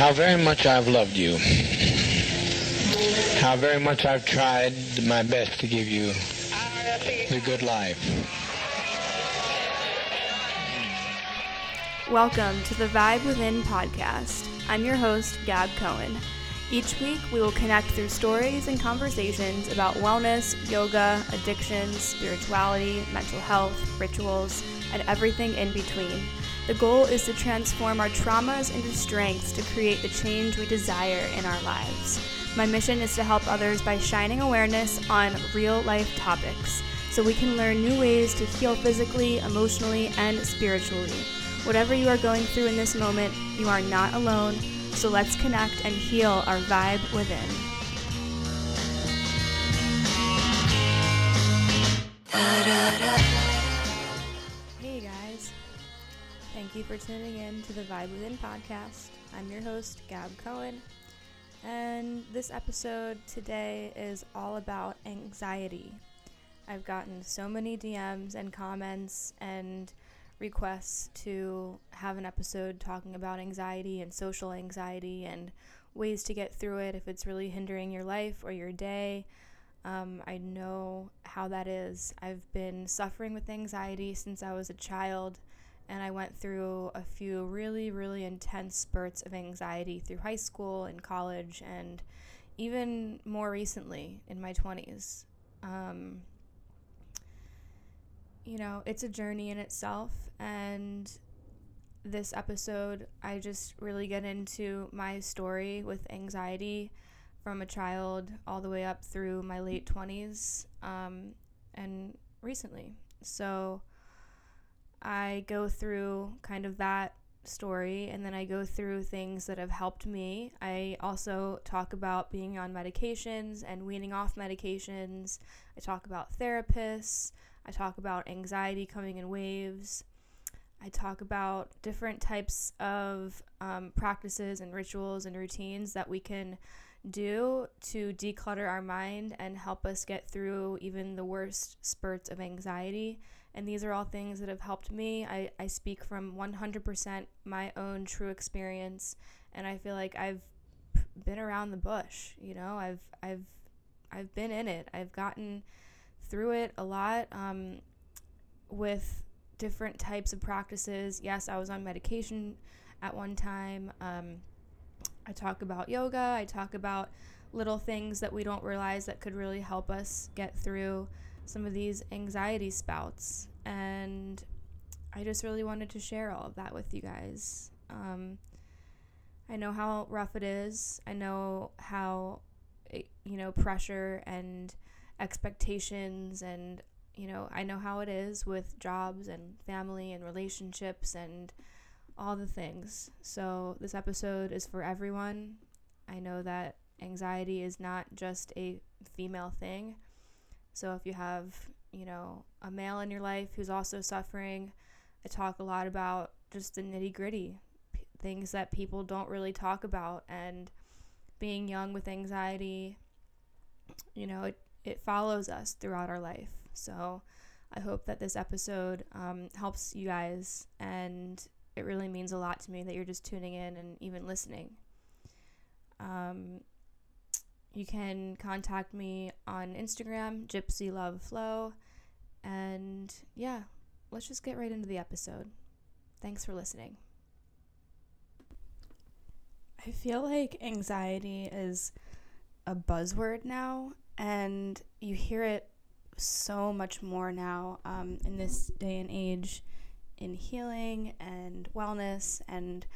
how very much I've loved you, how very much I've tried my best to give you the good life. Welcome to the Vibe Within podcast. I'm your host, Gab Cohen. Each week, we will connect through stories and conversations about wellness, yoga, addictions, spirituality, mental health, rituals, and everything in between. The goal is to transform our traumas into strengths to create the change we desire in our lives. My mission is to help others by shining awareness on real life topics so we can learn new ways to heal physically, emotionally, and spiritually. Whatever you are going through in this moment, you are not alone, so let's connect and heal our vibe within. Hey thank you for tuning in to the Vibe Within podcast. I'm your host, Gab Cohen, and this episode today is all about anxiety. I've gotten so many DMs and comments and requests to have an episode talking about anxiety and social anxiety and ways to get through it if it's really hindering your life or your day. Um, I know how that is. I've been suffering with anxiety since I was a child, and I went through a few really, really intense spurts of anxiety through high school and college, and even more recently in my 20s. Um, you know, it's a journey in itself. And this episode, I just really get into my story with anxiety from a child all the way up through my late 20s um, and recently. So I go through kind of that story and then I go through things that have helped me. I also talk about being on medications and weaning off medications. I talk about therapists. I talk about anxiety coming in waves. I talk about different types of um, practices and rituals and routines that we can do to declutter our mind and help us get through even the worst spurts of anxiety. And these are all things that have helped me. I, I speak from 100% my own true experience, and I feel like I've been around the bush. You know, I've I've I've been in it. I've gotten through it a lot um, with different types of practices. Yes, I was on medication at one time. Um, I talk about yoga, I talk about little things that we don't realize that could really help us get through some of these anxiety spouts. And I just really wanted to share all of that with you guys. Um, I know how rough it is. I know how, eh, you know, pressure and expectations and you know i know how it is with jobs and family and relationships and all the things so this episode is for everyone i know that anxiety is not just a female thing so if you have you know a male in your life who's also suffering i talk a lot about just the nitty gritty p- things that people don't really talk about and being young with anxiety you know it, it follows us throughout our life. So I hope that this episode um, helps you guys, and it really means a lot to me that you're just tuning in and even listening. Um, you can contact me on Instagram, Gypsy Love Flow, and yeah, let's just get right into the episode. Thanks for listening. I feel like anxiety is a buzzword now, and you hear it so much more now um, in this day and age in healing and wellness and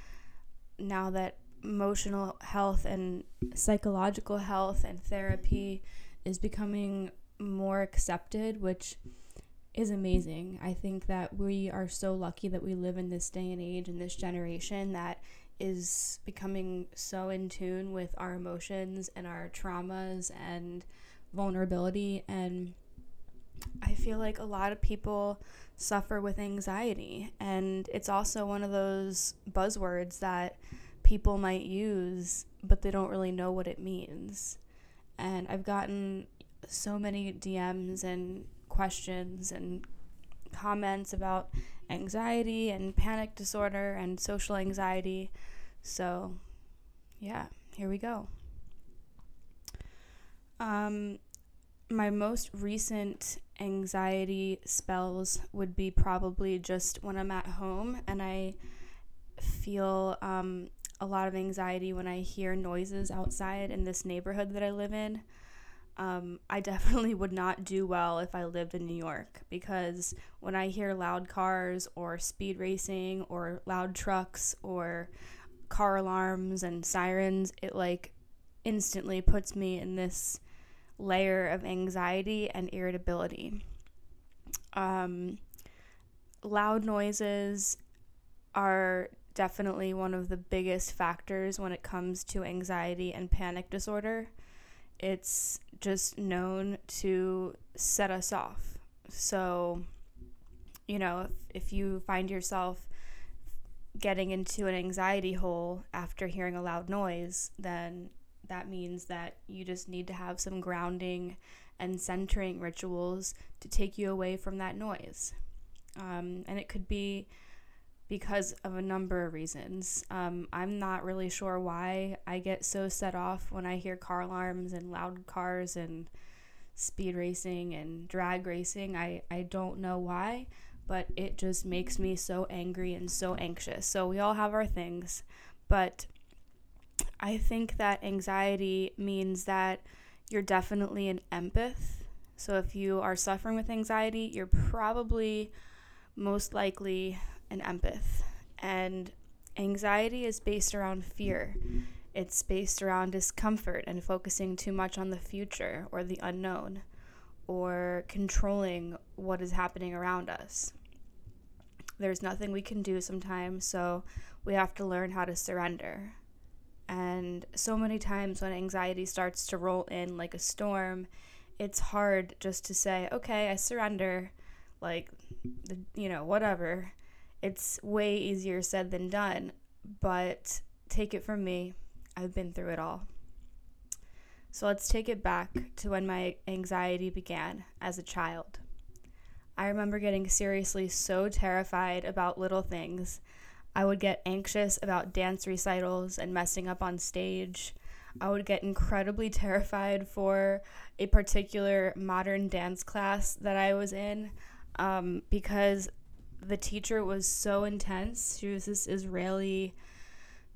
now that emotional health and psychological health and therapy is becoming more accepted which is amazing. I think that we are so lucky that we live in this day and age and this generation that is becoming so in tune with our emotions and our traumas and vulnerability and I feel like a lot of people suffer with anxiety and it's also one of those buzzwords that people might use but they don't really know what it means. And I've gotten so many DMs and questions and comments about anxiety and panic disorder and social anxiety. So, yeah, here we go. Um, my most recent anxiety spells would be probably just when I'm at home and I feel um, a lot of anxiety when I hear noises outside in this neighborhood that I live in. Um, I definitely would not do well if I lived in New York because when I hear loud cars or speed racing or loud trucks or car alarms and sirens, it like instantly puts me in this layer of anxiety and irritability. Um, loud noises are definitely one of the biggest factors when it comes to anxiety and panic disorder. It's just known to set us off. So, you know, if, if you find yourself getting into an anxiety hole after hearing a loud noise, then that means that you just need to have some grounding and centering rituals to take you away from that noise. Um, and it could be because of a number of reasons. Um, I'm not really sure why I get so set off when I hear car alarms and loud cars and speed racing and drag racing. I, I don't know why, but it just makes me so angry and so anxious. So we all have our things, but I think that anxiety means that you're definitely an empath. So if you are suffering with anxiety, you're probably most likely an empath. And anxiety is based around fear. It's based around discomfort and focusing too much on the future or the unknown or controlling what is happening around us. There's nothing we can do sometimes, so we have to learn how to surrender. And so many times when anxiety starts to roll in like a storm, it's hard just to say, okay, I surrender, like, you know, whatever. It's way easier said than done, but take it from me, I've been through it all. So let's take it back to when my anxiety began as a child. I remember getting seriously so terrified about little things I would get anxious about dance recitals and messing up on stage. I would get incredibly terrified for a particular modern dance class that I was in um, because the teacher was so intense. She was this Israeli,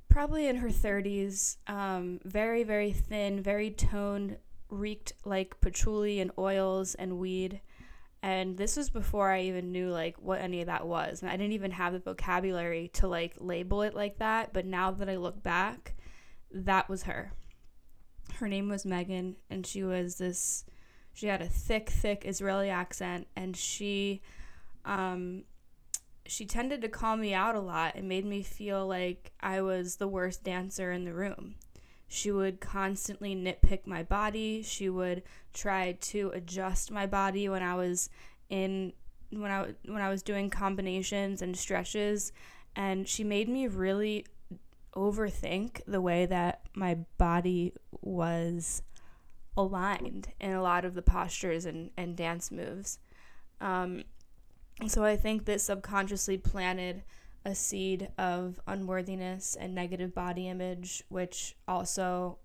probably in her 30s, um, very, very thin, very toned, reeked like patchouli and oils and weed and this was before I even knew like what any of that was. And I didn't even have the vocabulary to like label it like that, but now that I look back, that was her. Her name was Megan and she was this she had a thick thick Israeli accent and she um she tended to call me out a lot and made me feel like I was the worst dancer in the room. She would constantly nitpick my body. She would try to adjust my body when I was in when I when I was doing combinations and stretches and she made me really overthink the way that my body was aligned in a lot of the postures and, and dance moves. Um, so I think this subconsciously planted a seed of unworthiness and negative body image, which also,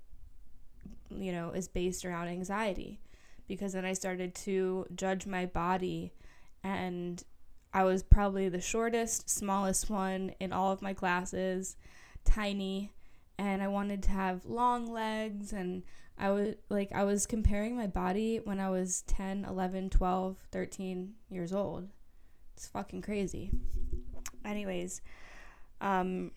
you know, is based around anxiety. Because then I started to judge my body, and I was probably the shortest, smallest one in all of my classes, tiny, and I wanted to have long legs and I was like I was comparing my body when I was 10, 11, 12, 13 years old. It's fucking crazy anyways, um,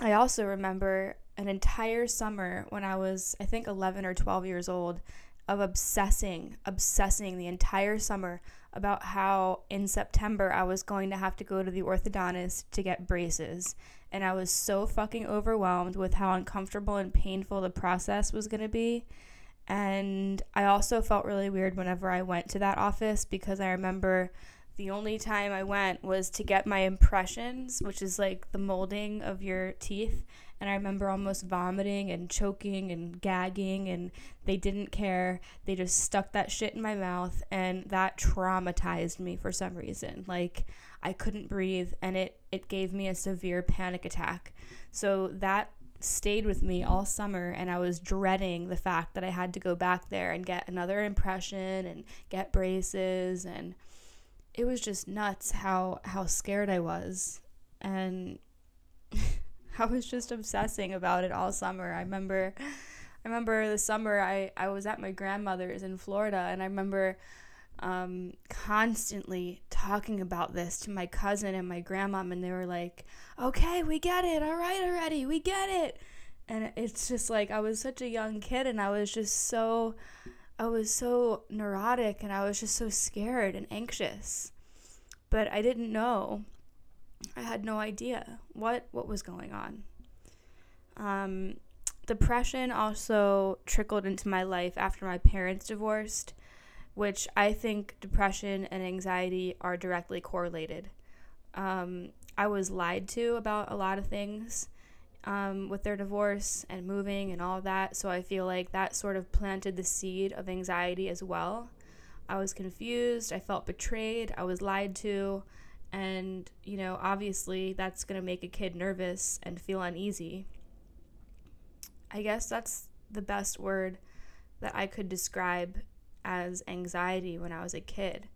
I also remember an entire summer when I was, I think, 11 or 12 years old, of obsessing, obsessing the entire summer about how in September I was going to have to go to the orthodontist to get braces. And I was so fucking overwhelmed with how uncomfortable and painful the process was going to be. And I also felt really weird whenever I went to that office because I remember the only time I went was to get my impressions, which is like the molding of your teeth. And I remember almost vomiting and choking and gagging, and they didn't care. They just stuck that shit in my mouth, and that traumatized me for some reason. Like, I couldn't breathe, and it, it gave me a severe panic attack. So, that stayed with me all summer and I was dreading the fact that I had to go back there and get another impression and get braces and it was just nuts how how scared I was and I was just obsessing about it all summer. I remember I remember the summer I, I was at my grandmother's in Florida and I remember um, constantly talking about this to my cousin and my grandmom, and they were like, okay, we get it. All right, already. We get it. And it's just like I was such a young kid, and I was just so, I was so neurotic, and I was just so scared and anxious. But I didn't know. I had no idea what what was going on. Um, depression also trickled into my life after my parents divorced which I think depression and anxiety are directly correlated. Um, I was lied to about a lot of things um, with their divorce and moving and all that, so I feel like that sort of planted the seed of anxiety as well. I was confused, I felt betrayed, I was lied to, and you know, obviously, that's going to make a kid nervous and feel uneasy. I guess that's the best word that I could describe as anxiety when I was a kid.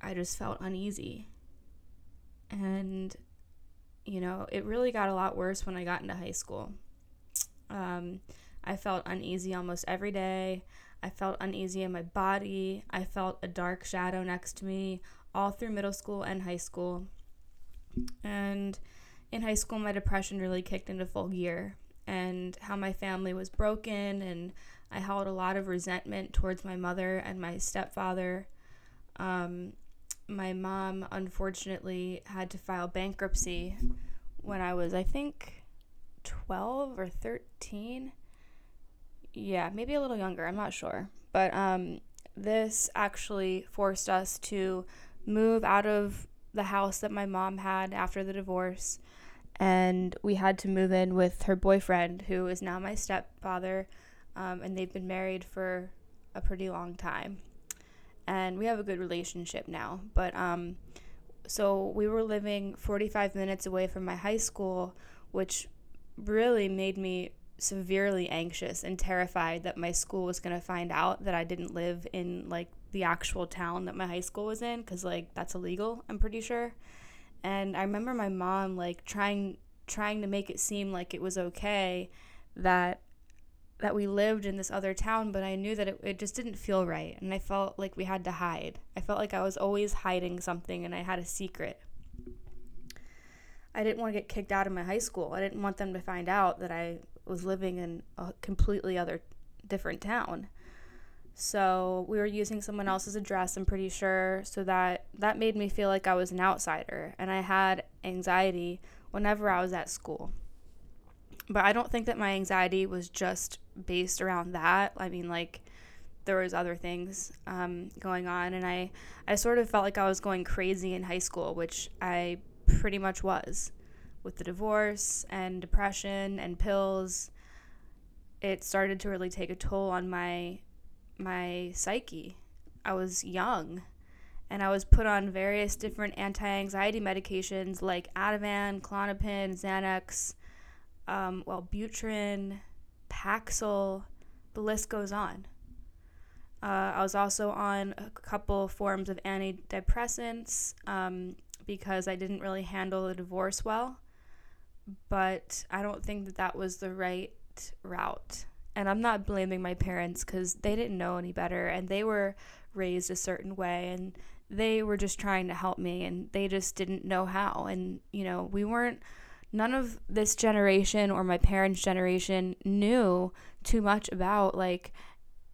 I just felt uneasy. And, you know, it really got a lot worse when I got into high school. Um, I felt uneasy almost every day. I felt uneasy in my body. I felt a dark shadow next to me all through middle school and high school. And in high school, my depression really kicked into full gear, and how my family was broken and I held a lot of resentment towards my mother and my stepfather. Um, my mom, unfortunately, had to file bankruptcy when I was, I think, 12 or 13. Yeah, maybe a little younger, I'm not sure. But um, this actually forced us to move out of the house that my mom had after the divorce. And we had to move in with her boyfriend, who is now my stepfather um, and they've been married for a pretty long time. And we have a good relationship now. But um, so we were living 45 minutes away from my high school, which really made me severely anxious and terrified that my school was going to find out that I didn't live in like the actual town that my high school was in cuz like that's illegal, I'm pretty sure. And I remember my mom like trying trying to make it seem like it was okay that that we lived in this other town, but I knew that it, it just didn't feel right. And I felt like we had to hide. I felt like I was always hiding something and I had a secret. I didn't want to get kicked out of my high school. I didn't want them to find out that I was living in a completely other different town. So we were using someone else's address, I'm pretty sure, so that that made me feel like I was an outsider and I had anxiety whenever I was at school. But I don't think that my anxiety was just based around that. I mean, like there was other things um, going on, and I I sort of felt like I was going crazy in high school, which I pretty much was, with the divorce and depression and pills. It started to really take a toll on my my psyche. I was young and I was put on various different anti-anxiety medications like Ativan, Klonopin, Xanax, um, Wellbutrin, Paxil, the list goes on. Uh, I was also on a couple forms of antidepressants um, because I didn't really handle the divorce well. But I don't think that that was the right route. And I'm not blaming my parents because they didn't know any better and they were raised a certain way and they were just trying to help me and they just didn't know how. And, you know, we weren't none of this generation or my parents' generation knew too much about like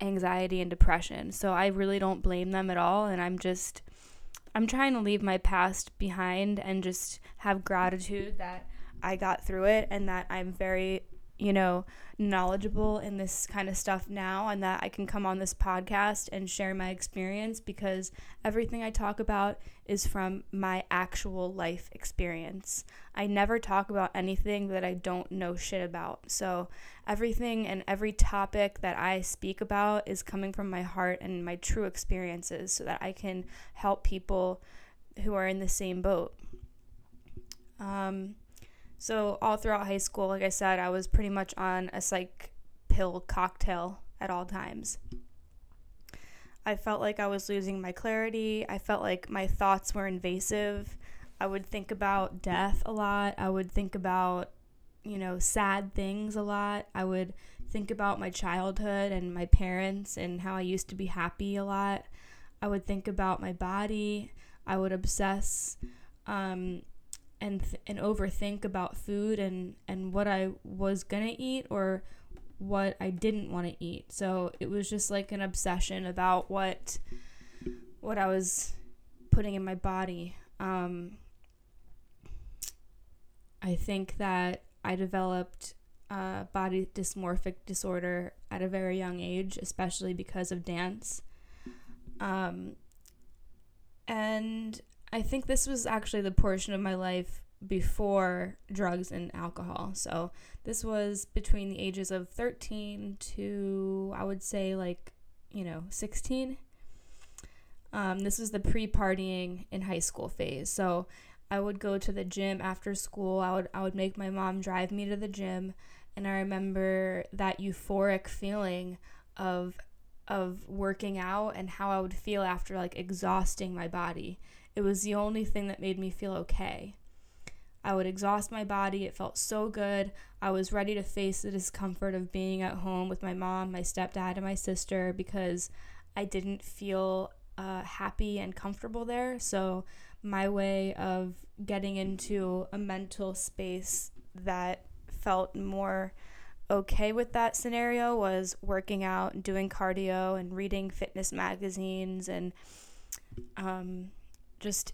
anxiety and depression. So I really don't blame them at all. And I'm just, I'm trying to leave my past behind and just have gratitude that I got through it and that I'm very you know, knowledgeable in this kind of stuff now and that I can come on this podcast and share my experience because everything I talk about is from my actual life experience. I never talk about anything that I don't know shit about. So, everything and every topic that I speak about is coming from my heart and my true experiences so that I can help people who are in the same boat. Um, So, all throughout high school, like I said, I was pretty much on a psych pill cocktail at all times. I felt like I was losing my clarity. I felt like my thoughts were invasive. I would think about death a lot. I would think about, you know, sad things a lot. I would think about my childhood and my parents and how I used to be happy a lot. I would think about my body. I would obsess um, and th- and overthink about food and and what I was gonna eat or what I didn't want to eat. So it was just like an obsession about what what I was putting in my body. Um, I think that I developed uh, body dysmorphic disorder at a very young age, especially because of dance. Um, and I think this was actually the portion of my life before drugs and alcohol. So this was between the ages of 13 to, I would say, like, you know, 16. Um, this was the pre partying in high school phase. So I would go to the gym after school. I would, I would make my mom drive me to the gym. And I remember that euphoric feeling of of working out and how I would feel after like exhausting my body. It was the only thing that made me feel okay. I would exhaust my body. It felt so good. I was ready to face the discomfort of being at home with my mom, my stepdad, and my sister because I didn't feel uh, happy and comfortable there. So, my way of getting into a mental space that felt more okay with that scenario was working out, and doing cardio, and reading fitness magazines and um, just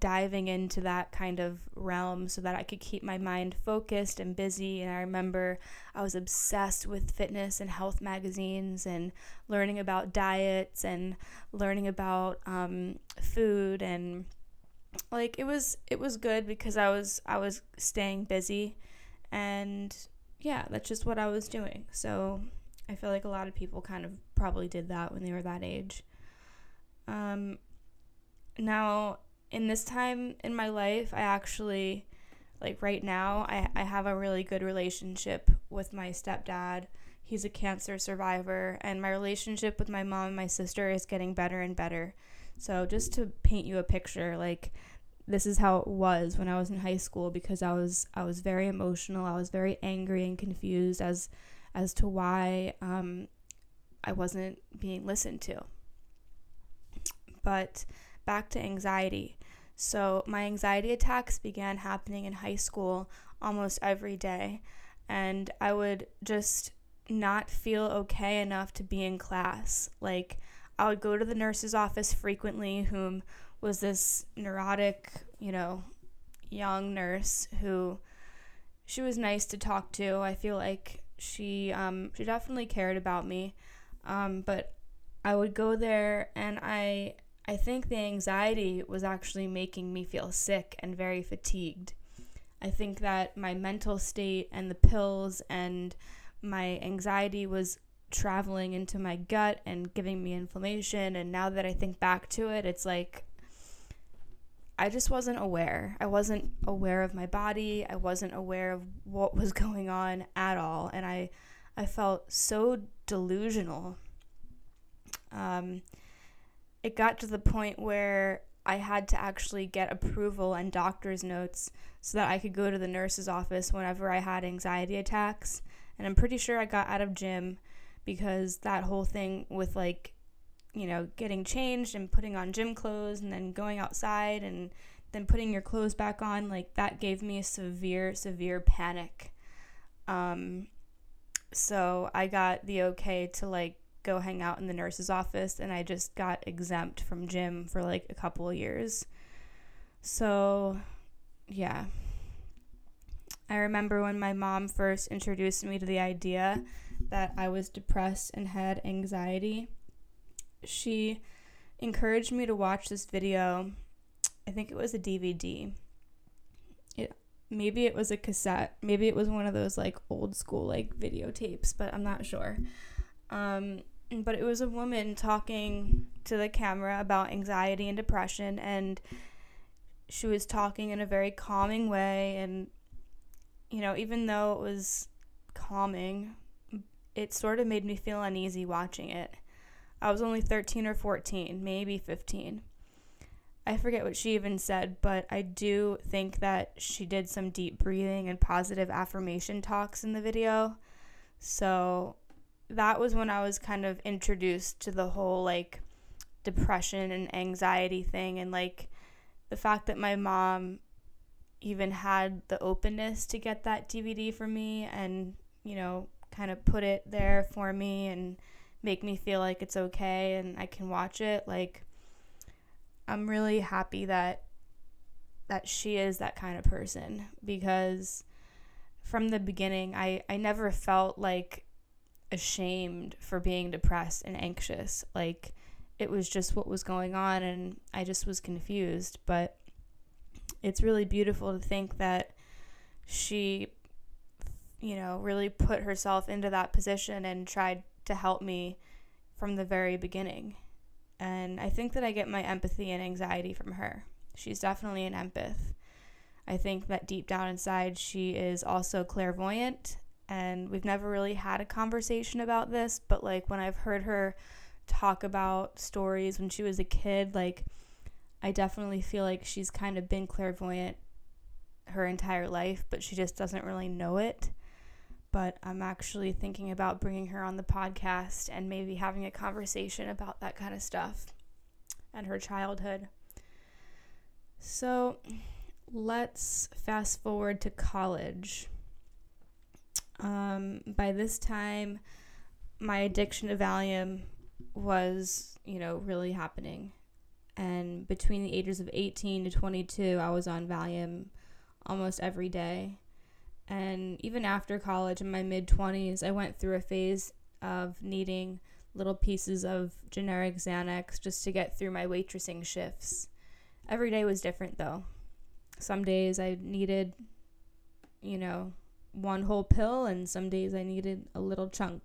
diving into that kind of realm so that I could keep my mind focused and busy. And I remember I was obsessed with fitness and health magazines and learning about diets and learning about um, food. And like it was it was good because I was I was staying busy. And yeah that's just what I was doing. So I feel like a lot of people kind of probably did that when they were that age. Um, now in this time in my life, I actually, like right now, I, I have a really good relationship with my stepdad. He's a cancer survivor, and my relationship with my mom and my sister is getting better and better. So, just to paint you a picture, like, this is how it was when I was in high school because I was I was very emotional. I was very angry and confused as as to why um, I wasn't being listened to. But back to anxiety. So, my anxiety attacks began happening in high school almost every day, and I would just not feel okay enough to be in class. Like, I would go to the nurse's office frequently, whom was this neurotic, you know, young nurse who she was nice to talk to. I feel like she um, she definitely cared about me. Um, but I would go there and I I think the anxiety was actually making me feel sick and very fatigued. I think that my mental state and the pills and my anxiety was traveling into my gut and giving me inflammation. And now that I think back to it, it's like I just wasn't aware. I wasn't aware of my body. I wasn't aware of what was going on at all. And I, I felt so delusional. Um, it got to the point where I had to actually get approval and doctor's notes so that I could go to the nurse's office whenever I had anxiety attacks. And I'm pretty sure I got out of gym because that whole thing with like, you know, getting changed and putting on gym clothes and then going outside and then putting your clothes back on, like that gave me a severe, severe panic. Um, so I got the okay to like go hang out in the nurse's office and I just got exempt from gym for like a couple of years. So, yeah. I remember when my mom first introduced me to the idea that I was depressed and had anxiety. She encouraged me to watch this video. I think it was a DVD. It maybe it was a cassette. Maybe it was one of those like old school like videotapes, but I'm not sure. Um, but it was a woman talking to the camera about anxiety and depression and she was talking in a very calming way and you know, even though it was calming, it sort of made me feel uneasy watching it. I was only 13 or 14, maybe 15. I forget what she even said, but I do think that she did some deep breathing and positive affirmation talks in the video. So that was when I was kind of introduced to the whole like depression and anxiety thing and like the fact that my mom even had the openness to get that DVD for me and, you know, kind of put it there for me and make me feel like it's okay and I can watch it. Like, I'm really happy that that she is that kind of person because from the beginning I, I never felt like ashamed for being depressed and anxious. Like it was just what was going on and I just was confused. But it's really beautiful to think that she you know, really put herself into that position and tried to help me from the very beginning. And I think that I get my empathy and anxiety from her. She's definitely an empath. I think that deep down inside, she is also clairvoyant. And we've never really had a conversation about this, but like when I've heard her talk about stories when she was a kid, like I definitely feel like she's kind of been clairvoyant her entire life, but she just doesn't really know it but I'm actually thinking about bringing her on the podcast and maybe having a conversation about that kind of stuff and her childhood. So let's fast forward to college. Um, by this time, my addiction to Valium was, you know, really happening. And between the ages of 18 to 22, I was on Valium almost every day and even after college in my mid 20s, I went through a phase of needing little pieces of generic Xanax just to get through my waitressing shifts. Every day was different though. Some days I needed, you know, one whole pill, and some days I needed a little chunk.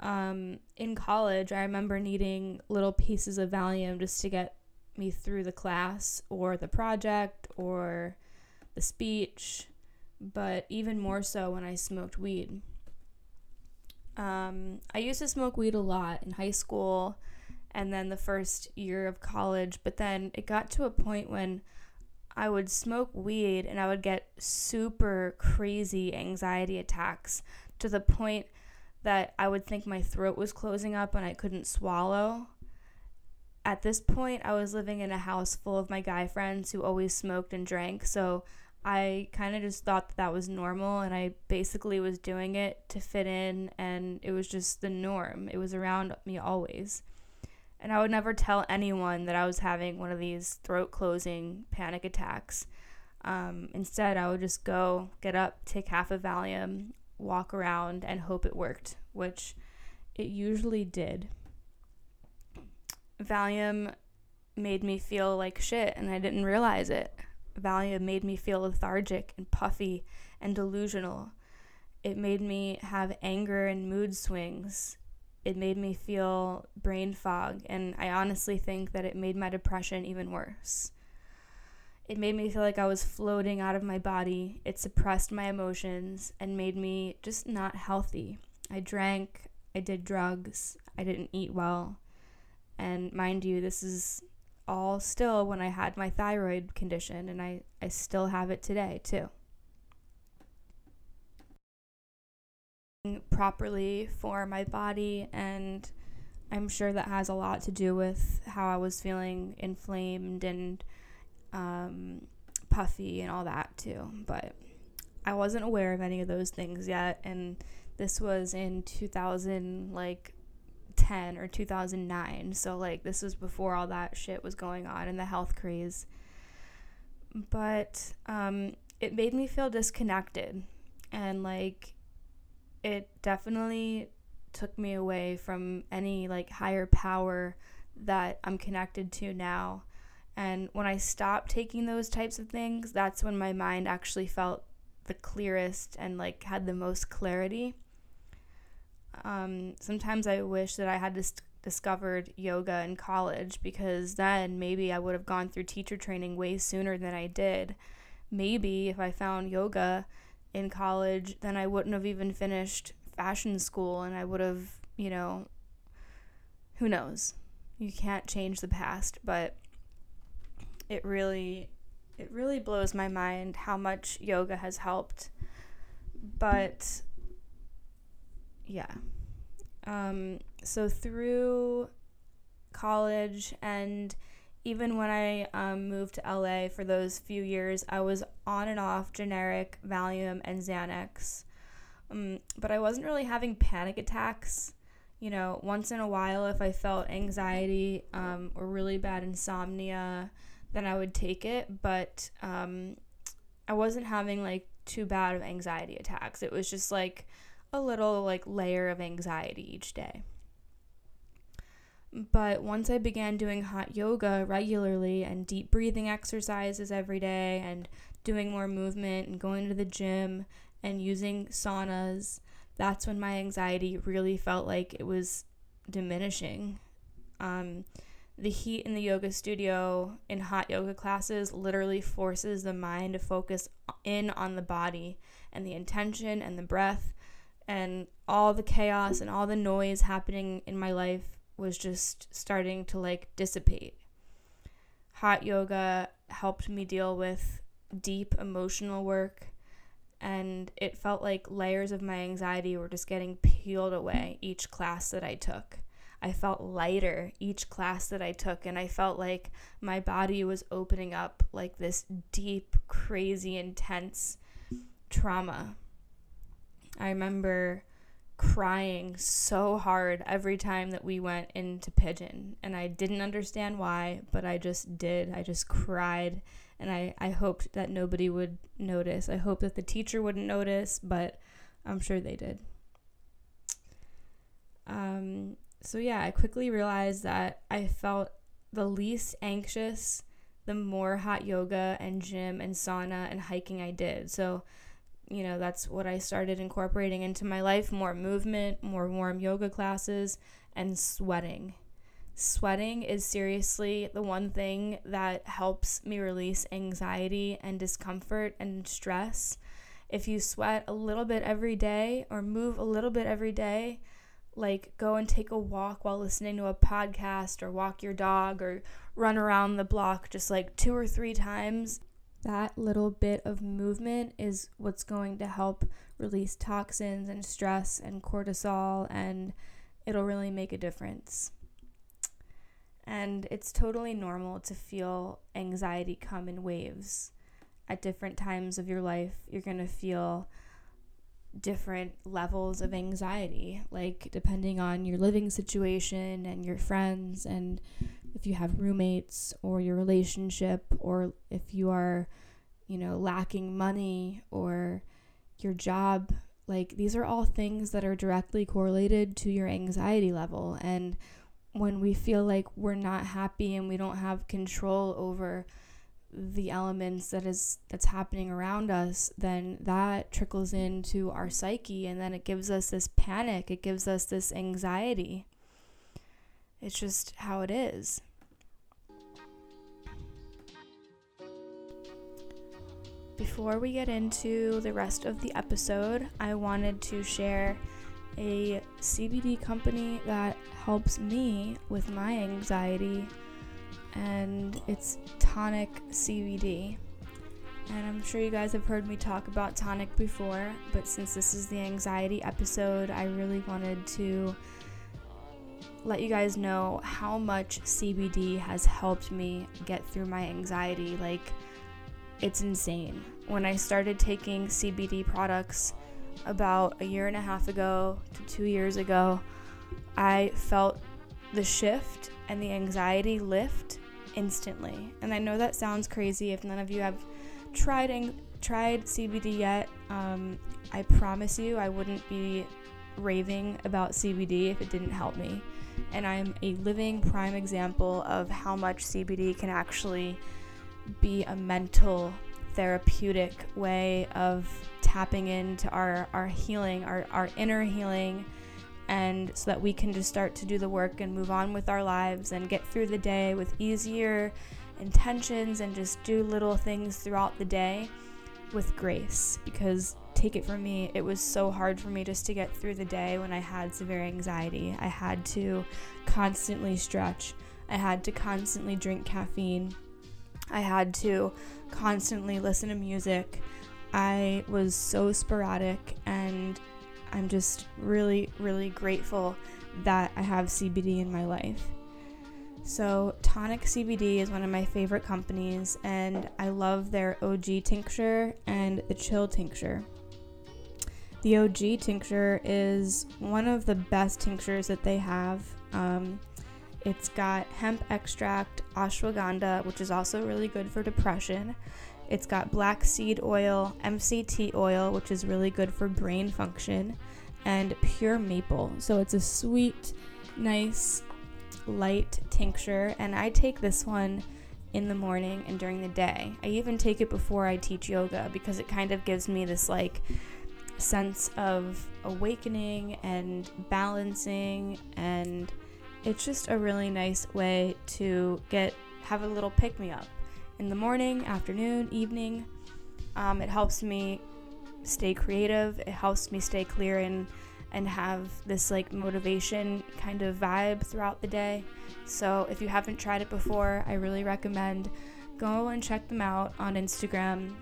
Um, in college, I remember needing little pieces of Valium just to get me through the class or the project or the speech but even more so when I smoked weed. Um, I used to smoke weed a lot in high school and then the first year of college, but then it got to a point when I would smoke weed and I would get super crazy anxiety attacks to the point that I would think my throat was closing up and I couldn't swallow. At this point, I was living in a house full of my guy friends who always smoked and drank, so I kind of just thought that, that was normal and I basically was doing it to fit in and it was just the norm. It was around me always. And I would never tell anyone that I was having one of these throat closing panic attacks. Um, instead, I would just go, get up, take half a Valium, walk around, and hope it worked, which it usually did. Valium made me feel like shit and I didn't realize it. Valium made me feel lethargic and puffy and delusional. It made me have anger and mood swings. It made me feel brain fog, and I honestly think that it made my depression even worse. It made me feel like I was floating out of my body. It suppressed my emotions and made me just not healthy. I drank, I did drugs, I didn't eat well. And mind you, this is all still when I had my thyroid condition, and I, I still have it today too. Properly for my body, and I'm sure that has a lot to do with how I was feeling inflamed and um, puffy and all that too. But I wasn't aware of any of those things yet, and this was in 2000, like 2010 or 2009. So, like, this was before all that shit was going on in the health craze. But um, it made me feel disconnected. And, like, it definitely took me away from any, like, higher power that I'm connected to now. And when I stopped taking those types of things, that's when my mind actually felt the clearest and, like, had the most clarity um, sometimes I wish that I had dis- discovered yoga in college because then maybe I would have gone through teacher training way sooner than I did. maybe if I found yoga in college, then I wouldn't have even finished fashion school and I would have, you know, who knows? You can't change the past, but it really it really blows my mind how much yoga has helped. But yeah. Um, so through college and even when I um, moved to LA for those few years, I was on and off generic Valium and Xanax. Um, but I wasn't really having panic attacks. You know, once in a while, if I felt anxiety um, or really bad insomnia, then I would take it. But um, I wasn't having like too bad of anxiety attacks. It was just like a little like layer of anxiety each day. But once I began doing hot yoga regularly and deep breathing exercises every day and doing more movement and going to the gym and using saunas, that's when my anxiety really felt like it was diminishing. Um, the heat in the yoga studio in hot yoga classes literally forces the mind to focus in on the body and the intention and the breath and all the chaos and all the noise happening in my life was just starting to like dissipate. Hot yoga helped me deal with deep emotional work and it felt like layers of my anxiety were just getting peeled away each class that I took. I felt lighter each class that I took, and I felt like my body was opening up like this deep, crazy, intense trauma. I remember crying so hard every time that we went into Pigeon. And I didn't understand why, but I just did. I just cried. And I, I hoped that nobody would notice. I hoped that the teacher wouldn't notice, but I'm sure they did. Um, so, yeah, I quickly realized that I felt the least anxious the more hot yoga and gym and sauna and hiking I did. So, you know, that's what I started incorporating into my life more movement, more warm yoga classes, and sweating. Sweating is seriously the one thing that helps me release anxiety and discomfort and stress. If you sweat a little bit every day or move a little bit every day, like go and take a walk while listening to a podcast or walk your dog or run around the block just like two or three times that little bit of movement is what's going to help release toxins and stress and cortisol, and it'll really make a difference. And it's totally normal to feel anxiety come in waves. At different times of your life, you're going to feel different levels of anxiety, like depending on your living situation and your friends and if you have roommates or your relationship or if you are, you know, lacking money or your job. Like these are all things that are directly correlated to your anxiety level. And when we feel like we're not happy and we don't have control over the elements that is that's happening around us then that trickles into our psyche and then it gives us this panic it gives us this anxiety it's just how it is. Before we get into the rest of the episode, I wanted to share a CBD company that helps me with my anxiety, and it's Tonic CBD. And I'm sure you guys have heard me talk about Tonic before, but since this is the anxiety episode, I really wanted to let you guys know how much CBD has helped me get through my anxiety. Like, it's insane. When I started taking CBD products about a year and a half ago to two years ago, I felt the shift and the anxiety lift instantly. And I know that sounds crazy if none of you have tried and tried CBD yet. Um, I promise you, I wouldn't be raving about CBD if it didn't help me and I'm a living prime example of how much CBD can actually be a mental therapeutic way of tapping into our, our healing, our, our inner healing, and so that we can just start to do the work and move on with our lives and get through the day with easier intentions and just do little things throughout the day with grace. Because take it from me, it was so hard for me just to get through the day when I had severe anxiety. I had to constantly stretch, I had to constantly drink caffeine, I had to constantly listen to music. I was so sporadic, and I'm just really, really grateful that I have CBD in my life. So, Tonic CBD is one of my favorite companies, and I love their OG tincture and the chill tincture. The OG tincture is one of the best tinctures that they have. Um, it's got hemp extract, ashwagandha, which is also really good for depression. It's got black seed oil, MCT oil, which is really good for brain function, and pure maple. So it's a sweet, nice, light tincture, and I take this one in the morning and during the day. I even take it before I teach yoga because it kind of gives me this like sense of awakening and balancing and it's just a really nice way to get have a little pick me up in the morning, afternoon, evening. Um, it helps me stay creative. It helps me stay clear and and have this like motivation kind of vibe throughout the day. So if you haven't tried it before, I really recommend go and check them out on Instagram.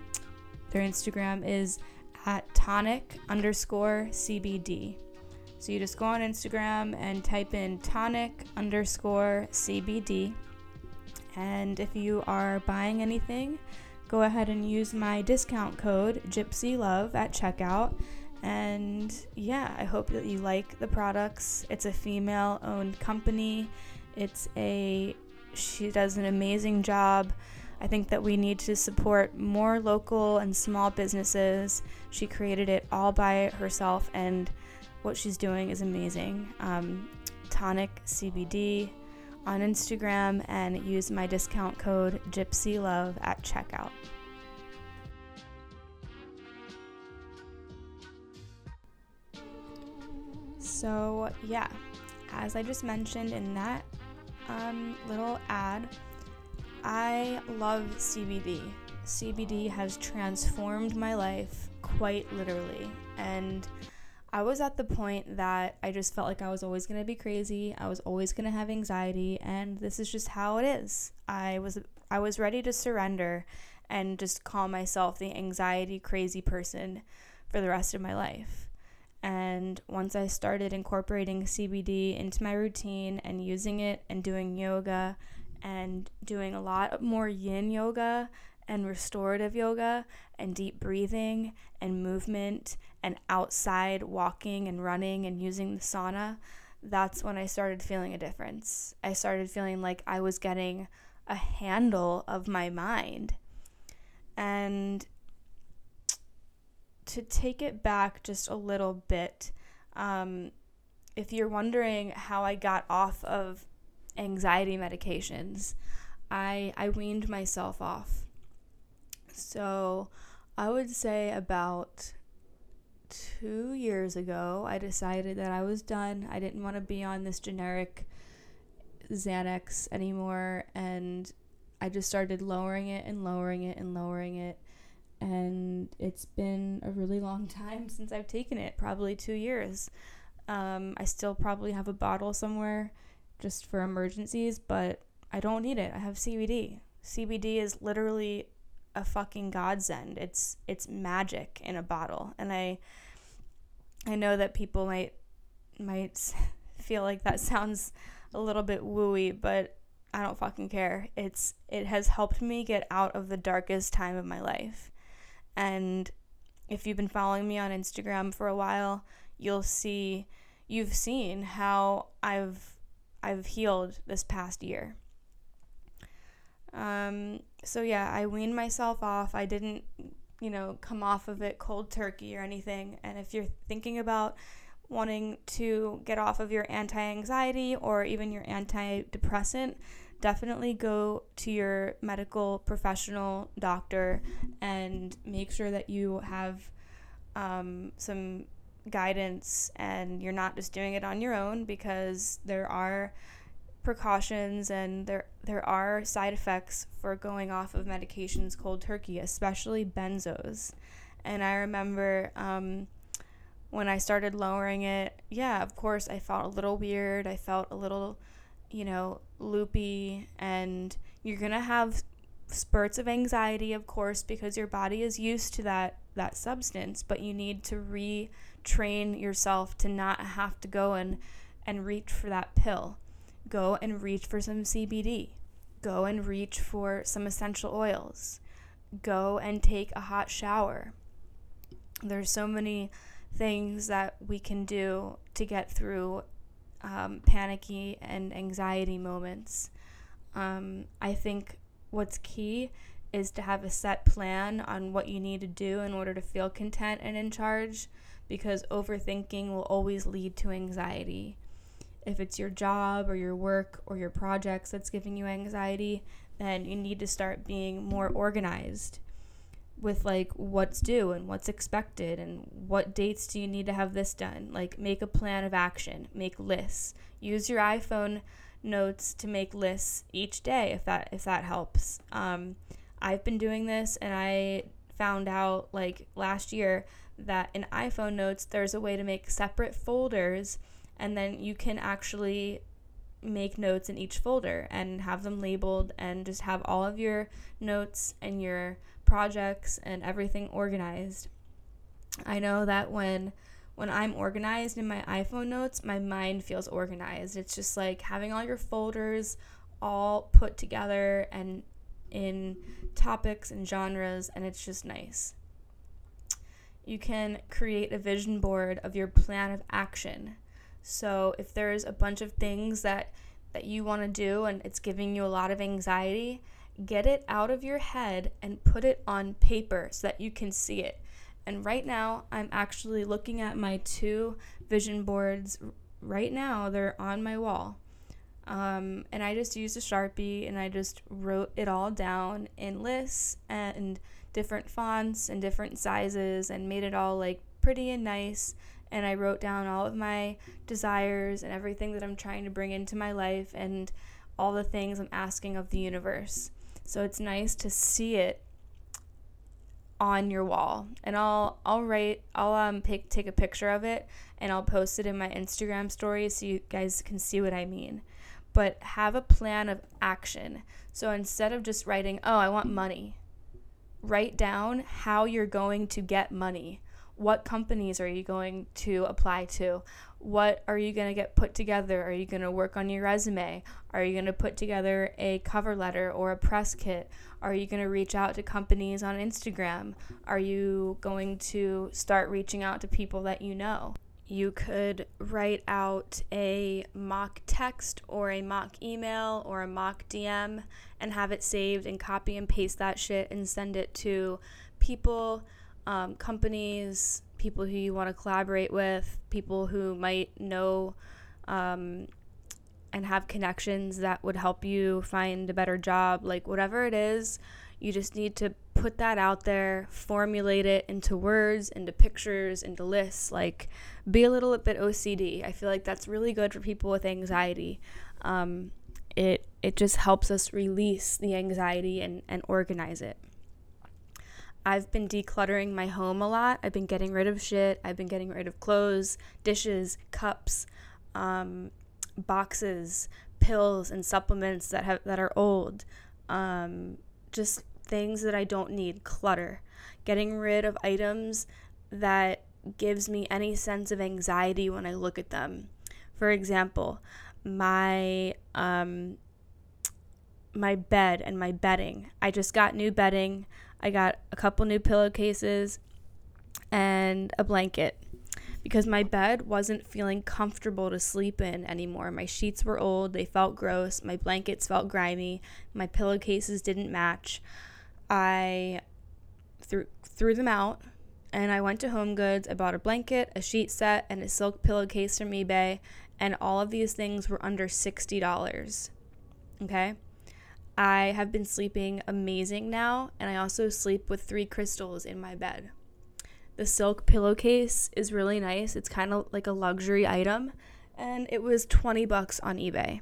Their Instagram is at tonic underscore CBD. So you just go on Instagram and type in tonic underscore CBD. And if you are buying anything, go ahead and use my discount code Gypsy Love at checkout and yeah, I hope that you like the products. It's a female owned company. It's a she does an amazing job. I think that we need to support more local and small businesses. She created it all by herself, and what she's doing is amazing. Um, Tonic CBD on Instagram and use my discount code Gypsy Love at checkout. So, yeah, as I just mentioned in that um, little ad, I love CBD. CBD has transformed my life quite literally. And I was at the point that I just felt like I was always going to be crazy. I was always going to have anxiety and this is just how it is. I was I was ready to surrender and just call myself the anxiety crazy person for the rest of my life. And once I started incorporating CBD into my routine and using it and doing yoga and doing a lot more yin yoga and restorative yoga and deep breathing and movement and outside walking and running and using the sauna, that's when I started feeling a difference. I started feeling like I was getting a handle of my mind. And to take it back just a little bit, um, if you're wondering how I got off of anxiety medications, I, I weaned myself off. So I would say about two years ago, I decided that I was done. I didn't want to be on this generic Xanax anymore. And I just started lowering it and lowering it and lowering it and it's been a really long time since I've taken it, probably two years. Um, I still probably have a bottle somewhere just for emergencies, but I don't need it. I have CBD. CBD is literally a fucking godsend. It's it's magic in a bottle, and I I know that people might might feel like that sounds a little bit wooey, but I don't fucking care. It's it has helped me get out of the darkest time of my life. And if you've been following me on Instagram for a while, you'll see you've seen how I've I've healed this past year. Um, so yeah, I weaned myself off. I didn't, you know, come off of it cold turkey or anything. And if you're thinking about wanting to get off of your anti-anxiety or even your antidepressant, definitely go to your medical professional doctor and make sure that you have um, some guidance and you're not just doing it on your own because there are precautions and there there are side effects for going off of medications cold turkey, especially benzos. And I remember um, when I started lowering it, yeah, of course, I felt a little weird. I felt a little, you know, loopy. And you're going to have spurts of anxiety, of course, because your body is used to that, that substance. But you need to retrain yourself to not have to go and, and reach for that pill. Go and reach for some CBD. Go and reach for some essential oils. Go and take a hot shower. There's so many things that we can do to get through um, panicky and anxiety moments. Um, I think what's key is to have a set plan on what you need to do in order to feel content and in charge because overthinking will always lead to anxiety. If it's your job or your work or your projects that's giving you anxiety, then you need to start being more organized with like what's due and what's expected and what dates do you need to have this done like make a plan of action make lists use your iphone notes to make lists each day if that if that helps um, i've been doing this and i found out like last year that in iphone notes there's a way to make separate folders and then you can actually make notes in each folder and have them labeled and just have all of your notes and your projects and everything organized. I know that when when I'm organized in my iPhone notes, my mind feels organized. It's just like having all your folders all put together and in topics and genres and it's just nice. You can create a vision board of your plan of action. So if there's a bunch of things that that you want to do and it's giving you a lot of anxiety, get it out of your head and put it on paper so that you can see it. And right now, I'm actually looking at my two vision boards right now. They're on my wall. Um, and I just used a Sharpie and I just wrote it all down in lists and different fonts and different sizes and made it all like pretty and nice. And I wrote down all of my desires and everything that I'm trying to bring into my life and all the things I'm asking of the universe. So it's nice to see it on your wall. And I'll I'll write I'll um pick, take a picture of it and I'll post it in my Instagram story so you guys can see what I mean. But have a plan of action. So instead of just writing, "Oh, I want money." Write down how you're going to get money. What companies are you going to apply to? What are you going to get put together? Are you going to work on your resume? Are you going to put together a cover letter or a press kit? Are you going to reach out to companies on Instagram? Are you going to start reaching out to people that you know? You could write out a mock text or a mock email or a mock DM and have it saved and copy and paste that shit and send it to people, um, companies, people who you want to collaborate with, people who might know um, and have connections that would help you find a better job. Like, whatever it is, you just need to put that out there, formulate it into words, into pictures, into lists. Like, be a little bit OCD. I feel like that's really good for people with anxiety. Um, it it just helps us release the anxiety and, and organize it. I've been decluttering my home a lot. I've been getting rid of shit. I've been getting rid of clothes, dishes, cups, um, boxes, pills, and supplements that have that are old. Um, just things that I don't need. Clutter. Getting rid of items that gives me any sense of anxiety when I look at them. For example, my um, my bed and my bedding. I just got new bedding. I got a couple new pillowcases and a blanket because my bed wasn't feeling comfortable to sleep in anymore. My sheets were old, they felt gross, my blankets felt grimy, my pillowcases didn't match. I threw threw them out and I went to Home Goods. I bought a blanket, a sheet set, and a silk pillowcase from eBay, and all of these things were under $60. Okay? I have been sleeping amazing now, and I also sleep with three crystals in my bed. The silk pillowcase is really nice. It's kind of like a luxury item, and it was 20 bucks on eBay.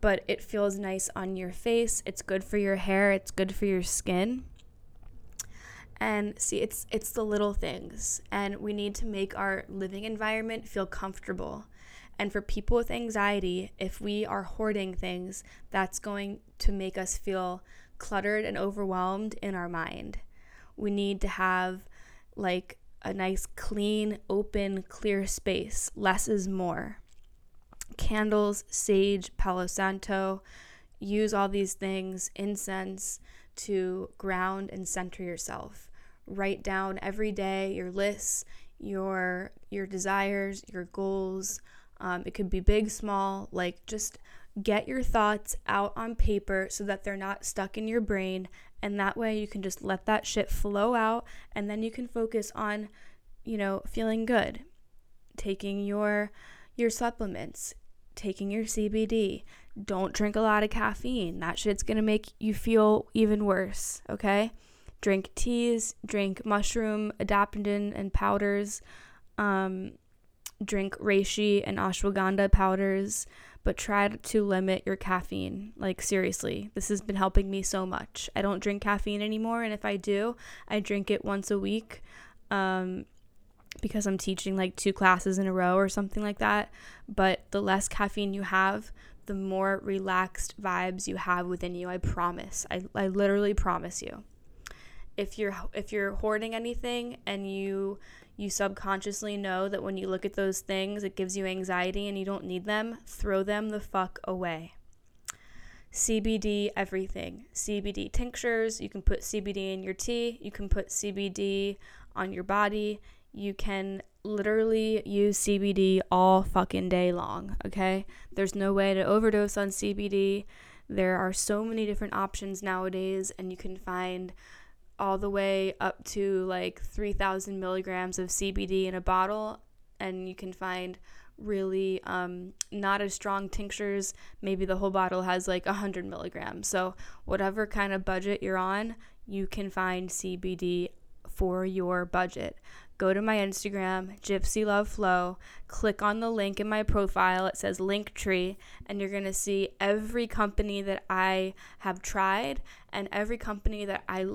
but it feels nice on your face. It's good for your hair, it's good for your skin. And see, it's it's the little things and we need to make our living environment feel comfortable. And for people with anxiety, if we are hoarding things, that's going to make us feel cluttered and overwhelmed in our mind. We need to have like a nice, clean, open, clear space. Less is more. Candles, sage, Palo Santo, use all these things, incense to ground and center yourself. Write down every day your lists, your your desires, your goals. Um, it could be big, small, like just get your thoughts out on paper so that they're not stuck in your brain and that way you can just let that shit flow out and then you can focus on you know feeling good taking your your supplements taking your CBD don't drink a lot of caffeine. That shit's going to make you feel even worse okay? Drink teas drink mushroom adaptogen and powders um, drink reishi and ashwagandha powders but try to limit your caffeine. Like, seriously, this has been helping me so much. I don't drink caffeine anymore, and if I do, I drink it once a week um, because I'm teaching like two classes in a row or something like that. But the less caffeine you have, the more relaxed vibes you have within you. I promise. I, I literally promise you. If you're if you're hoarding anything and you you subconsciously know that when you look at those things, it gives you anxiety and you don't need them, throw them the fuck away. CBD everything. CBD tinctures, you can put CBD in your tea, you can put CBD on your body. You can literally use CBD all fucking day long, okay? There's no way to overdose on CBD. There are so many different options nowadays, and you can find all the way up to like 3,000 milligrams of CBD in a bottle, and you can find really um, not as strong tinctures. Maybe the whole bottle has like 100 milligrams. So, whatever kind of budget you're on, you can find CBD for your budget. Go to my Instagram, Gypsy Love Flow, click on the link in my profile. It says Linktree, and you're gonna see every company that I have tried and every company that I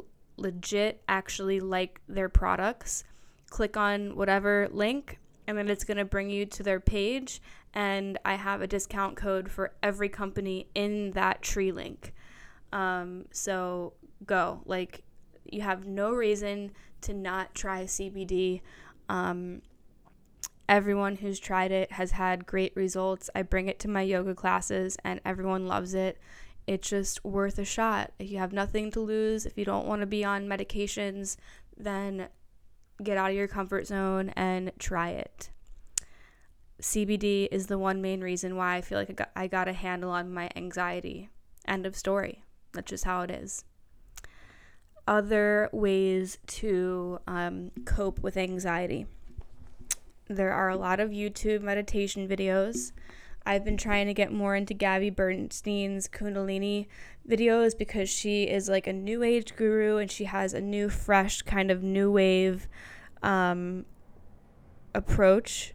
legit actually like their products, click on whatever link and then it's going to bring you to their page and I have a discount code for every company in that tree link. Um, so go. Like you have no reason to not try CBD. Um, everyone who's tried it has had great results. I bring it to my yoga classes and everyone loves it it's just worth a shot. If you have nothing to lose, if you don't want to be on medications, then get out of your comfort zone and try it. CBD is the one main reason why I feel like I got, a handle on my anxiety. End of story. That's just how it is. Other ways to um, cope with anxiety. There are a lot of YouTube meditation videos. I've been trying to get more into Gabby Bernstein's Kundalini videos because she is like a new age guru and she has a new, fresh kind of new wave um, approach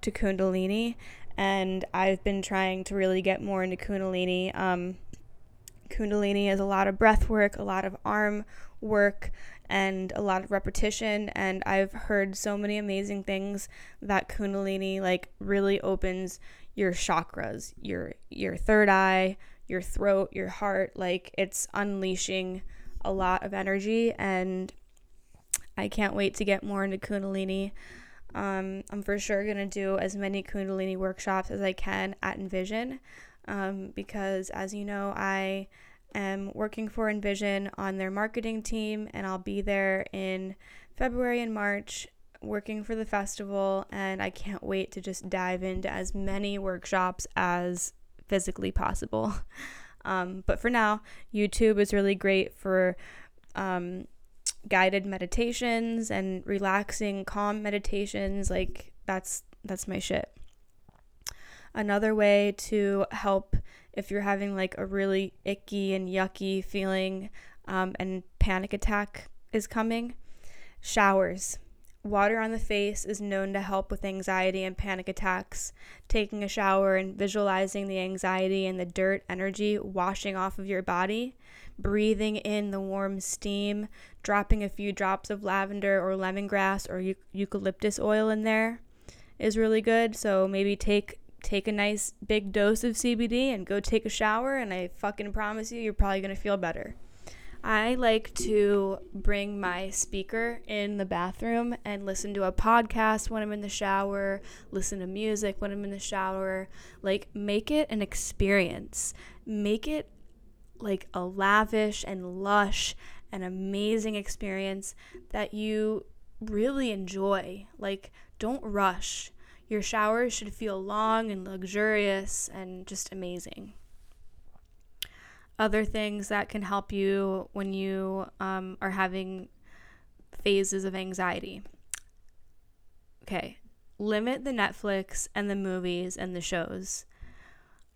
to Kundalini. And I've been trying to really get more into Kundalini. Um, Kundalini is a lot of breath work, a lot of arm work, and a lot of repetition. And I've heard so many amazing things that Kundalini like really opens your chakras, your your third eye, your throat, your heart, like it's unleashing a lot of energy and I can't wait to get more into kundalini. Um, I'm for sure going to do as many kundalini workshops as I can at Envision um, because as you know, I am working for Envision on their marketing team and I'll be there in February and March working for the festival, and I can't wait to just dive into as many workshops as physically possible. Um, but for now, YouTube is really great for um, guided meditations and relaxing, calm meditations. Like that's that's my shit. Another way to help if you're having like a really icky and yucky feeling um, and panic attack is coming, showers Water on the face is known to help with anxiety and panic attacks. Taking a shower and visualizing the anxiety and the dirt energy washing off of your body, breathing in the warm steam, dropping a few drops of lavender or lemongrass or eucalyptus oil in there is really good. So maybe take take a nice big dose of CBD and go take a shower and I fucking promise you you're probably going to feel better. I like to bring my speaker in the bathroom and listen to a podcast when I'm in the shower, listen to music when I'm in the shower. Like, make it an experience. Make it like a lavish and lush and amazing experience that you really enjoy. Like, don't rush. Your showers should feel long and luxurious and just amazing other things that can help you when you um, are having phases of anxiety. Okay, limit the Netflix and the movies and the shows.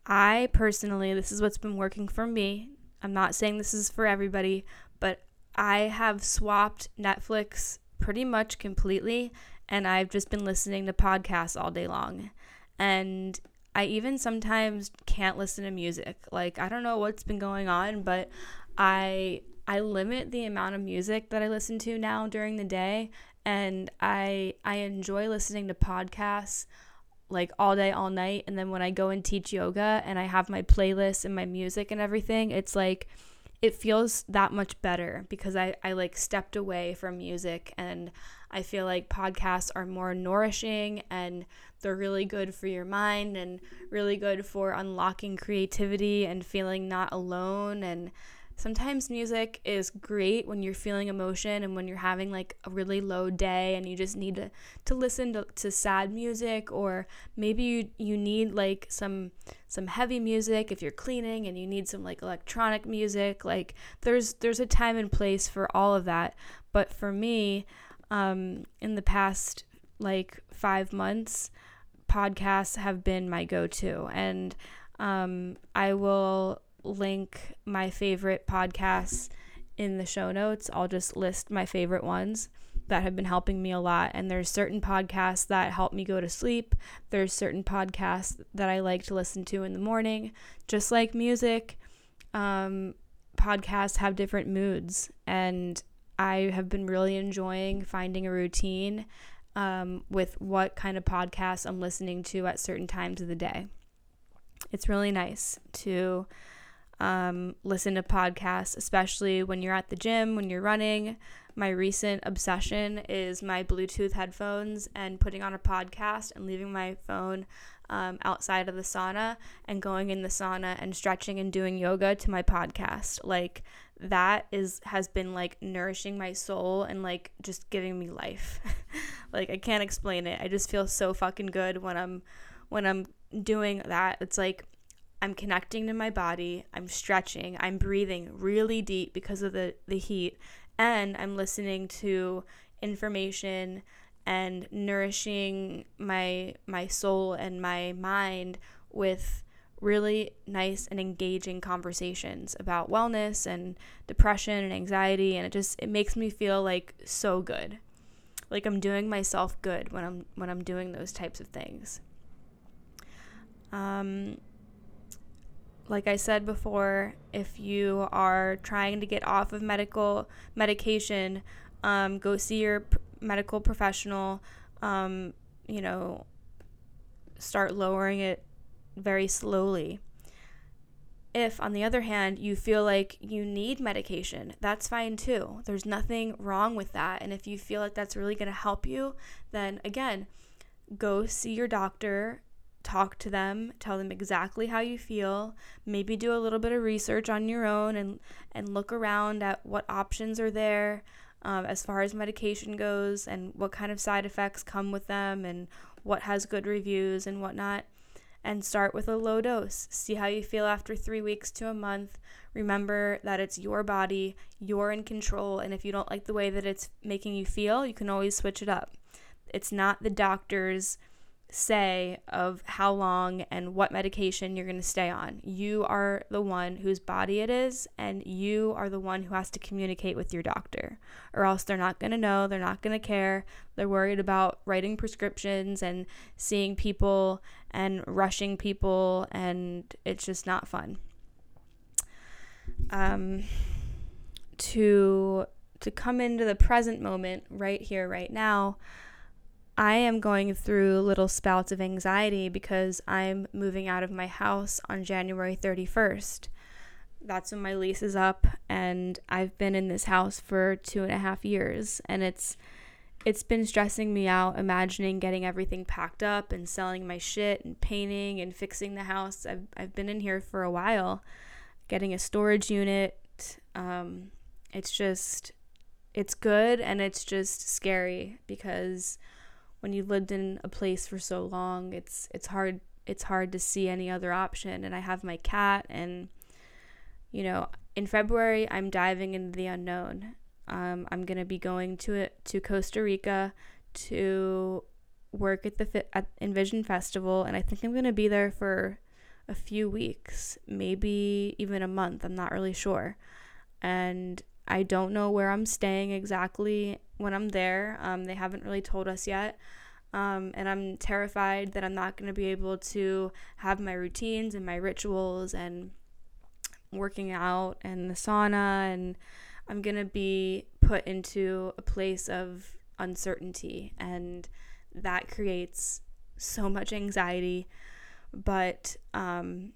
I personally, this is what's been working for me. I'm not saying this is for everybody, but I have swapped Netflix pretty much completely and I've just been listening to podcasts all day long. And I even sometimes can't listen to music. Like I don't know what's been going on, but I I limit the amount of music that I listen to now during the day and I I enjoy listening to podcasts like all day all night and then when I go and teach yoga and I have my playlist and my music and everything, it's like it feels that much better because I, I like stepped away from music and I feel like podcasts are more nourishing and they're really good for your mind and really good for unlocking creativity and feeling not alone. And sometimes music is great when you're feeling emotion and when you're having like a really low day and you just need to, to listen to, to sad music or maybe you, you need like some some heavy music if you're cleaning and you need some like electronic music. Like there's there's a time and place for all of that. But for me um, in the past like five months podcasts have been my go-to and um, i will link my favorite podcasts in the show notes. I'll just list my favorite ones that have been helping me a lot. And there's certain podcasts that help me go to sleep. There's certain podcasts that I like to listen to in the morning. Just like music, um, podcasts have different moods. And I have been really enjoying finding a routine um, with what kind of podcasts I'm listening to at certain times of the day. It's really nice to um, listen to podcasts, especially when you're at the gym, when you're running. My recent obsession is my Bluetooth headphones and putting on a podcast and leaving my phone um, outside of the sauna and going in the sauna and stretching and doing yoga to my podcast. Like that is has been like nourishing my soul and like just giving me life. like I can't explain it. I just feel so fucking good when I'm when I'm doing that. It's like I'm connecting to my body, I'm stretching, I'm breathing really deep because of the, the heat, and I'm listening to information and nourishing my my soul and my mind with really nice and engaging conversations about wellness and depression and anxiety and it just it makes me feel like so good. Like I'm doing myself good when I'm when I'm doing those types of things. Um like I said before, if you are trying to get off of medical medication, um, go see your medical professional. Um, you know, start lowering it very slowly. If, on the other hand, you feel like you need medication, that's fine too. There's nothing wrong with that. And if you feel like that's really going to help you, then again, go see your doctor talk to them, tell them exactly how you feel, maybe do a little bit of research on your own and, and look around at what options are there um, as far as medication goes and what kind of side effects come with them and what has good reviews and whatnot. And start with a low dose. See how you feel after three weeks to a month. Remember that it's your body, you're in control, and if you don't like the way that it's making you feel, you can always switch it up. It's not the doctor's say of how long and what medication you're going to stay on. You are the one whose body it is, and you are the one who has to communicate with your doctor, or else they're not going to know, they're not going to care. They're worried about writing prescriptions and seeing people and rushing people, and it's just not fun. Um, to to come into the present moment right here right now I am going through little spouts of anxiety because I'm moving out of my house on January 31st. That's when my lease is up, and I've been in this house for two and a half years, and it's it's been stressing me out imagining getting everything packed up and selling my shit and painting and fixing the house. I've, I've been in here for a while, getting a storage unit. Um, it's just, it's good and it's just scary because when you lived in a place for so long, it's it's hard it's hard to see any other option. And I have my cat, and you know, in February I'm diving into the unknown. Um, I'm gonna be going to it to Costa Rica to work at the at Envision Festival, and I think I'm gonna be there for a few weeks, maybe even a month. I'm not really sure, and I don't know where I'm staying exactly when I'm there. Um, they haven't really told us yet. Um, and I'm terrified that I'm not going to be able to have my routines and my rituals and working out and the sauna. And I'm going to be put into a place of uncertainty. And that creates so much anxiety. But um,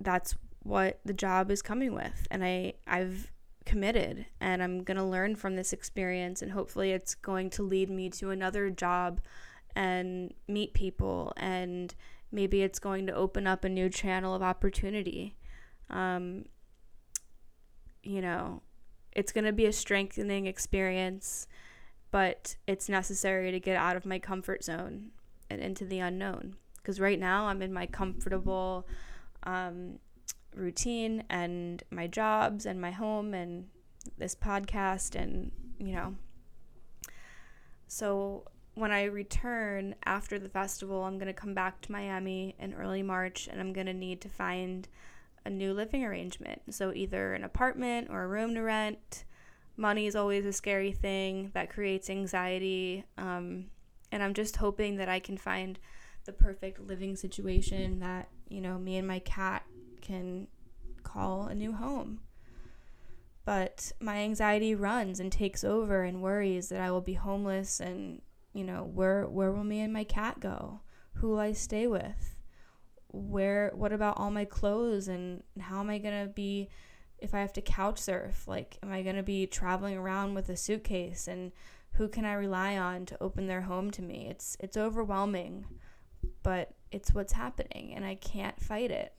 that's what the job is coming with. And I, I've committed and I'm going to learn from this experience and hopefully it's going to lead me to another job and meet people and maybe it's going to open up a new channel of opportunity. Um, you know, it's going to be a strengthening experience, but it's necessary to get out of my comfort zone and into the unknown. Because right now I'm in my comfortable um, routine and my jobs and my home and this podcast and you know so when I return after the festival, I'm going to come back to Miami in early March and I'm going to need to find a new living arrangement. So, either an apartment or a room to rent. Money is always a scary thing that creates anxiety. Um, and I'm just hoping that I can find the perfect living situation that, you know, me and my cat can call a new home. But my anxiety runs and takes over and worries that I will be homeless and, you know, where where will me and my cat go? Who will I stay with? Where what about all my clothes and how am I going to be if I have to couch surf? Like am I going to be traveling around with a suitcase and who can I rely on to open their home to me? It's it's overwhelming, but it's what's happening and I can't fight it.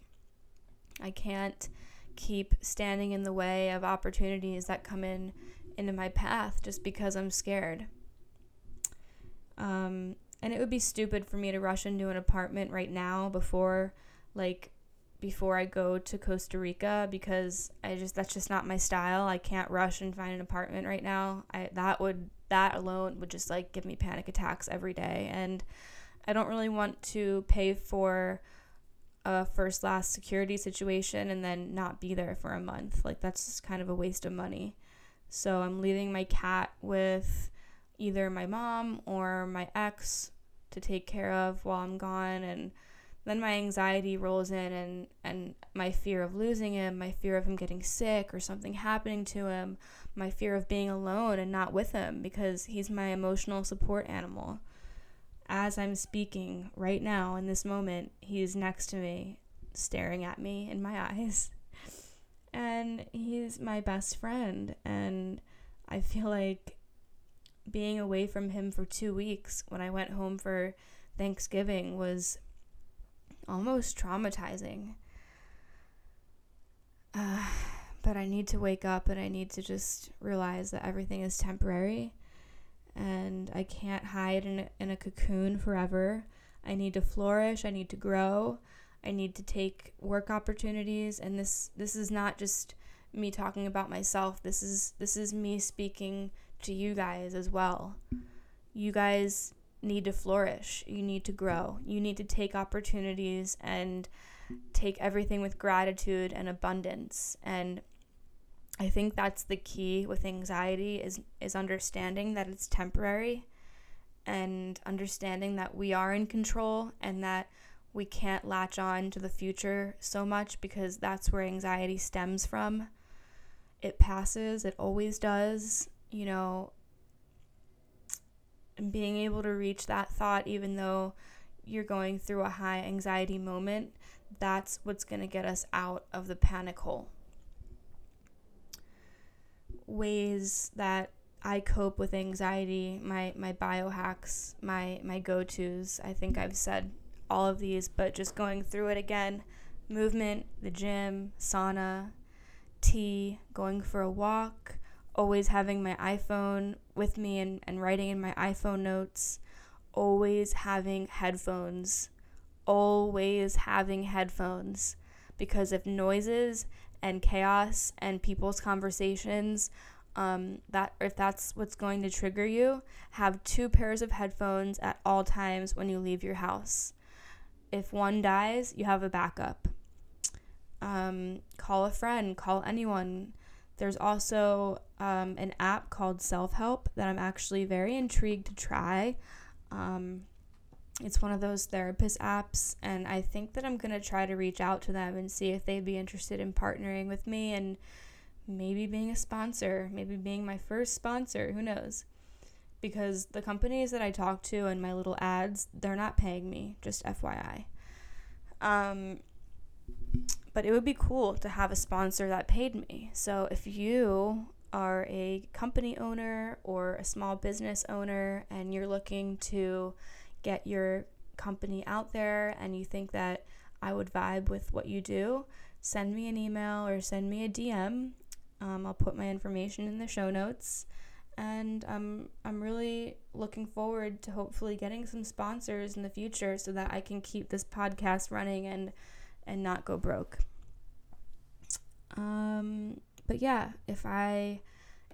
I can't keep standing in the way of opportunities that come in into my path just because I'm scared. Um, and it would be stupid for me to rush into an apartment right now before like before I go to Costa Rica because I just that's just not my style. I can't rush and find an apartment right now. I that would that alone would just like give me panic attacks every day and I don't really want to pay for a first last security situation and then not be there for a month. Like that's just kind of a waste of money. So I'm leaving my cat with either my mom or my ex to take care of while I'm gone and then my anxiety rolls in and and my fear of losing him, my fear of him getting sick or something happening to him, my fear of being alone and not with him because he's my emotional support animal as I'm speaking right now in this moment, he's next to me, staring at me in my eyes. And he's my best friend. And I feel like being away from him for two weeks when I went home for Thanksgiving was almost traumatizing. Uh, but I need to wake up and I need to just realize that everything is temporary and I can't hide in a, in a cocoon forever. I need to flourish, I need to grow. I need to take work opportunities and this this is not just me talking about myself. This is this is me speaking to you guys as well. You guys need to flourish. You need to grow. You need to take opportunities and take everything with gratitude and abundance. And I think that's the key with anxiety is is understanding that it's temporary and understanding that we are in control and that we can't latch on to the future so much because that's where anxiety stems from. It passes, it always does, you know. And being able to reach that thought, even though you're going through a high anxiety moment, that's what's going to get us out of the panic hole. Ways that I cope with anxiety, my, my biohacks, my, my go tos. I think I've said all of these, but just going through it again movement, the gym, sauna, tea, going for a walk, always having my iPhone with me and, and writing in my iPhone notes, always having headphones, always having headphones. Because if noises and chaos and people's conversations um, that if that's what's going to trigger you, have two pairs of headphones at all times when you leave your house. If one dies, you have a backup. Um, call a friend, call anyone. There's also um, an app called Self Help that I'm actually very intrigued to try. Um, it's one of those therapist apps, and I think that I'm going to try to reach out to them and see if they'd be interested in partnering with me and maybe being a sponsor, maybe being my first sponsor, who knows? Because the companies that I talk to and my little ads, they're not paying me, just FYI. Um, but it would be cool to have a sponsor that paid me. So if you are a company owner or a small business owner and you're looking to get your company out there and you think that I would vibe with what you do, send me an email or send me a DM um, I'll put my information in the show notes. And um, I'm really looking forward to hopefully getting some sponsors in the future so that I can keep this podcast running and and not go broke. Um, but yeah, if I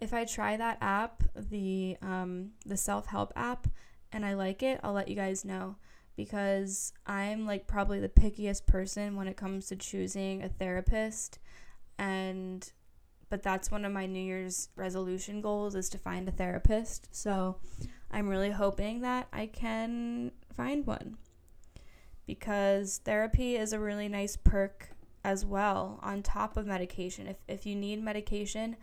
if I try that app, the um, the self help app, and I like it, I'll let you guys know because I'm like probably the pickiest person when it comes to choosing a therapist, and but that's one of my New Year's resolution goals is to find a therapist. So I'm really hoping that I can find one because therapy is a really nice perk as well on top of medication. If, if you need medication,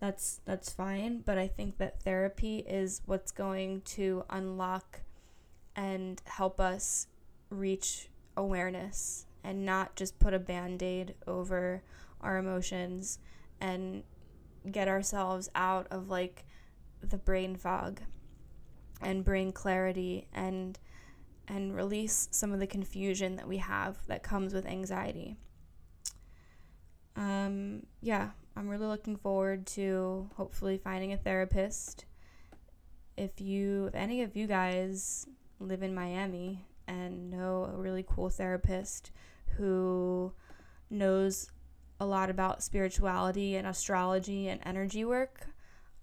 that's that's fine, but I think that therapy is what's going to unlock and help us reach awareness and not just put a band-aid over our emotions and get ourselves out of like the brain fog and bring clarity and and release some of the confusion that we have that comes with anxiety. Um, yeah, I'm really looking forward to hopefully finding a therapist. If you, if any of you guys live in Miami and know a really cool therapist who knows a lot about spirituality and astrology and energy work,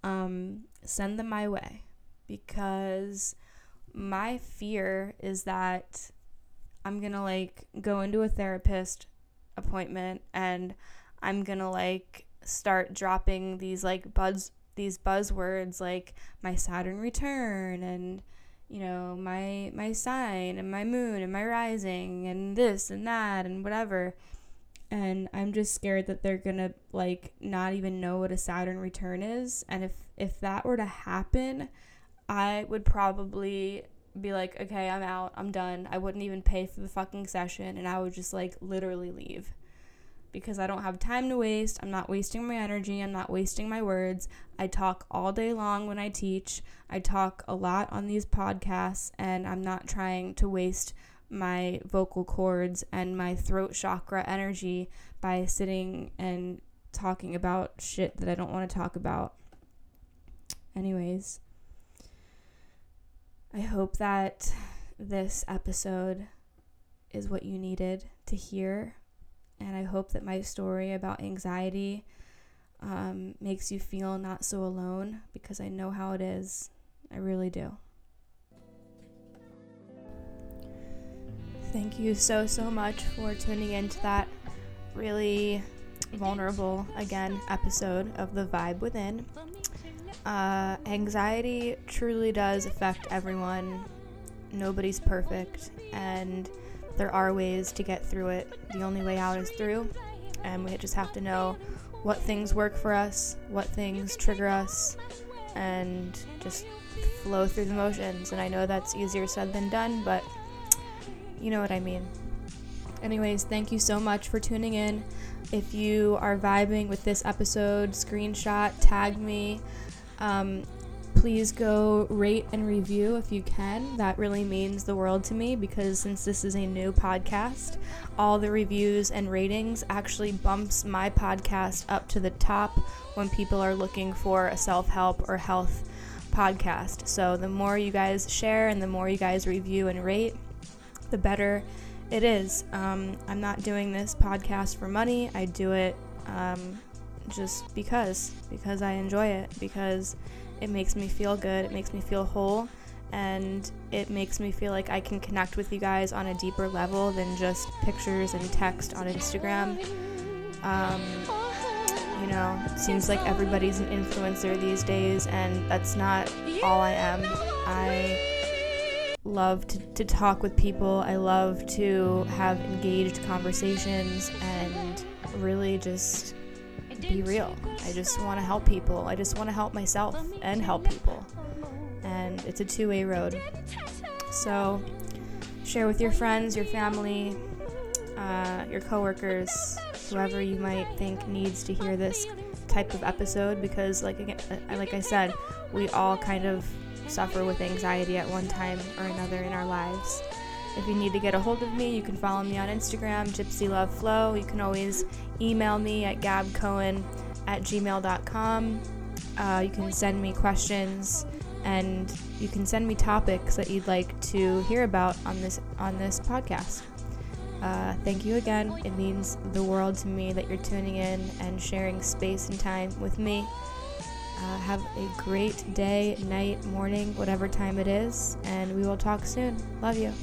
um, send them my way because my fear is that I'm gonna like go into a therapist appointment and I'm gonna like start dropping these like buzz these buzzwords like my Saturn return and you know my my sign and my moon and my rising and this and that and whatever and I'm just scared that they're gonna like not even know what a Saturn return is. And if if that were to happen, I would probably be like, okay, I'm out, I'm done. I wouldn't even pay for the fucking session, and I would just like literally leave because I don't have time to waste. I'm not wasting my energy. I'm not wasting my words. I talk all day long when I teach. I talk a lot on these podcasts, and I'm not trying to waste my vocal cords and my throat chakra energy by sitting and talking about shit that I don't want to talk about. Anyways, I hope that this episode is what you needed to hear. And I hope that my story about anxiety um, makes you feel not so alone because I know how it is. I really do. Thank you so, so much for tuning into that really vulnerable, again, episode of The Vibe Within. Uh, anxiety truly does affect everyone. Nobody's perfect, and there are ways to get through it. The only way out is through, and we just have to know what things work for us, what things trigger us, and just flow through the motions. And I know that's easier said than done, but you know what I mean. Anyways, thank you so much for tuning in. If you are vibing with this episode, screenshot, tag me. Um, please go rate and review if you can. That really means the world to me because since this is a new podcast, all the reviews and ratings actually bumps my podcast up to the top when people are looking for a self-help or health podcast. So the more you guys share and the more you guys review and rate, the better it is. Um, I'm not doing this podcast for money. I do it um, just because, because I enjoy it, because it makes me feel good, it makes me feel whole, and it makes me feel like I can connect with you guys on a deeper level than just pictures and text on Instagram. Um, you know, it seems like everybody's an influencer these days, and that's not all I am. I love to, to talk with people, I love to have engaged conversations, and really just be real. I just want to help people. I just want to help myself and help people. And it's a two way road. So share with your friends, your family, uh, your coworkers, whoever you might think needs to hear this type of episode because like again, uh, like I said, we all kind of suffer with anxiety at one time or another in our lives. If you need to get a hold of me, you can follow me on Instagram, Gypsy Love Flow. You can always email me at gabbcohen at gmail.com. Uh, you can send me questions and you can send me topics that you'd like to hear about on this on this podcast. Uh, thank you again. It means the world to me that you're tuning in and sharing space and time with me. Uh, have a great day, night, morning, whatever time it is, and we will talk soon. Love you.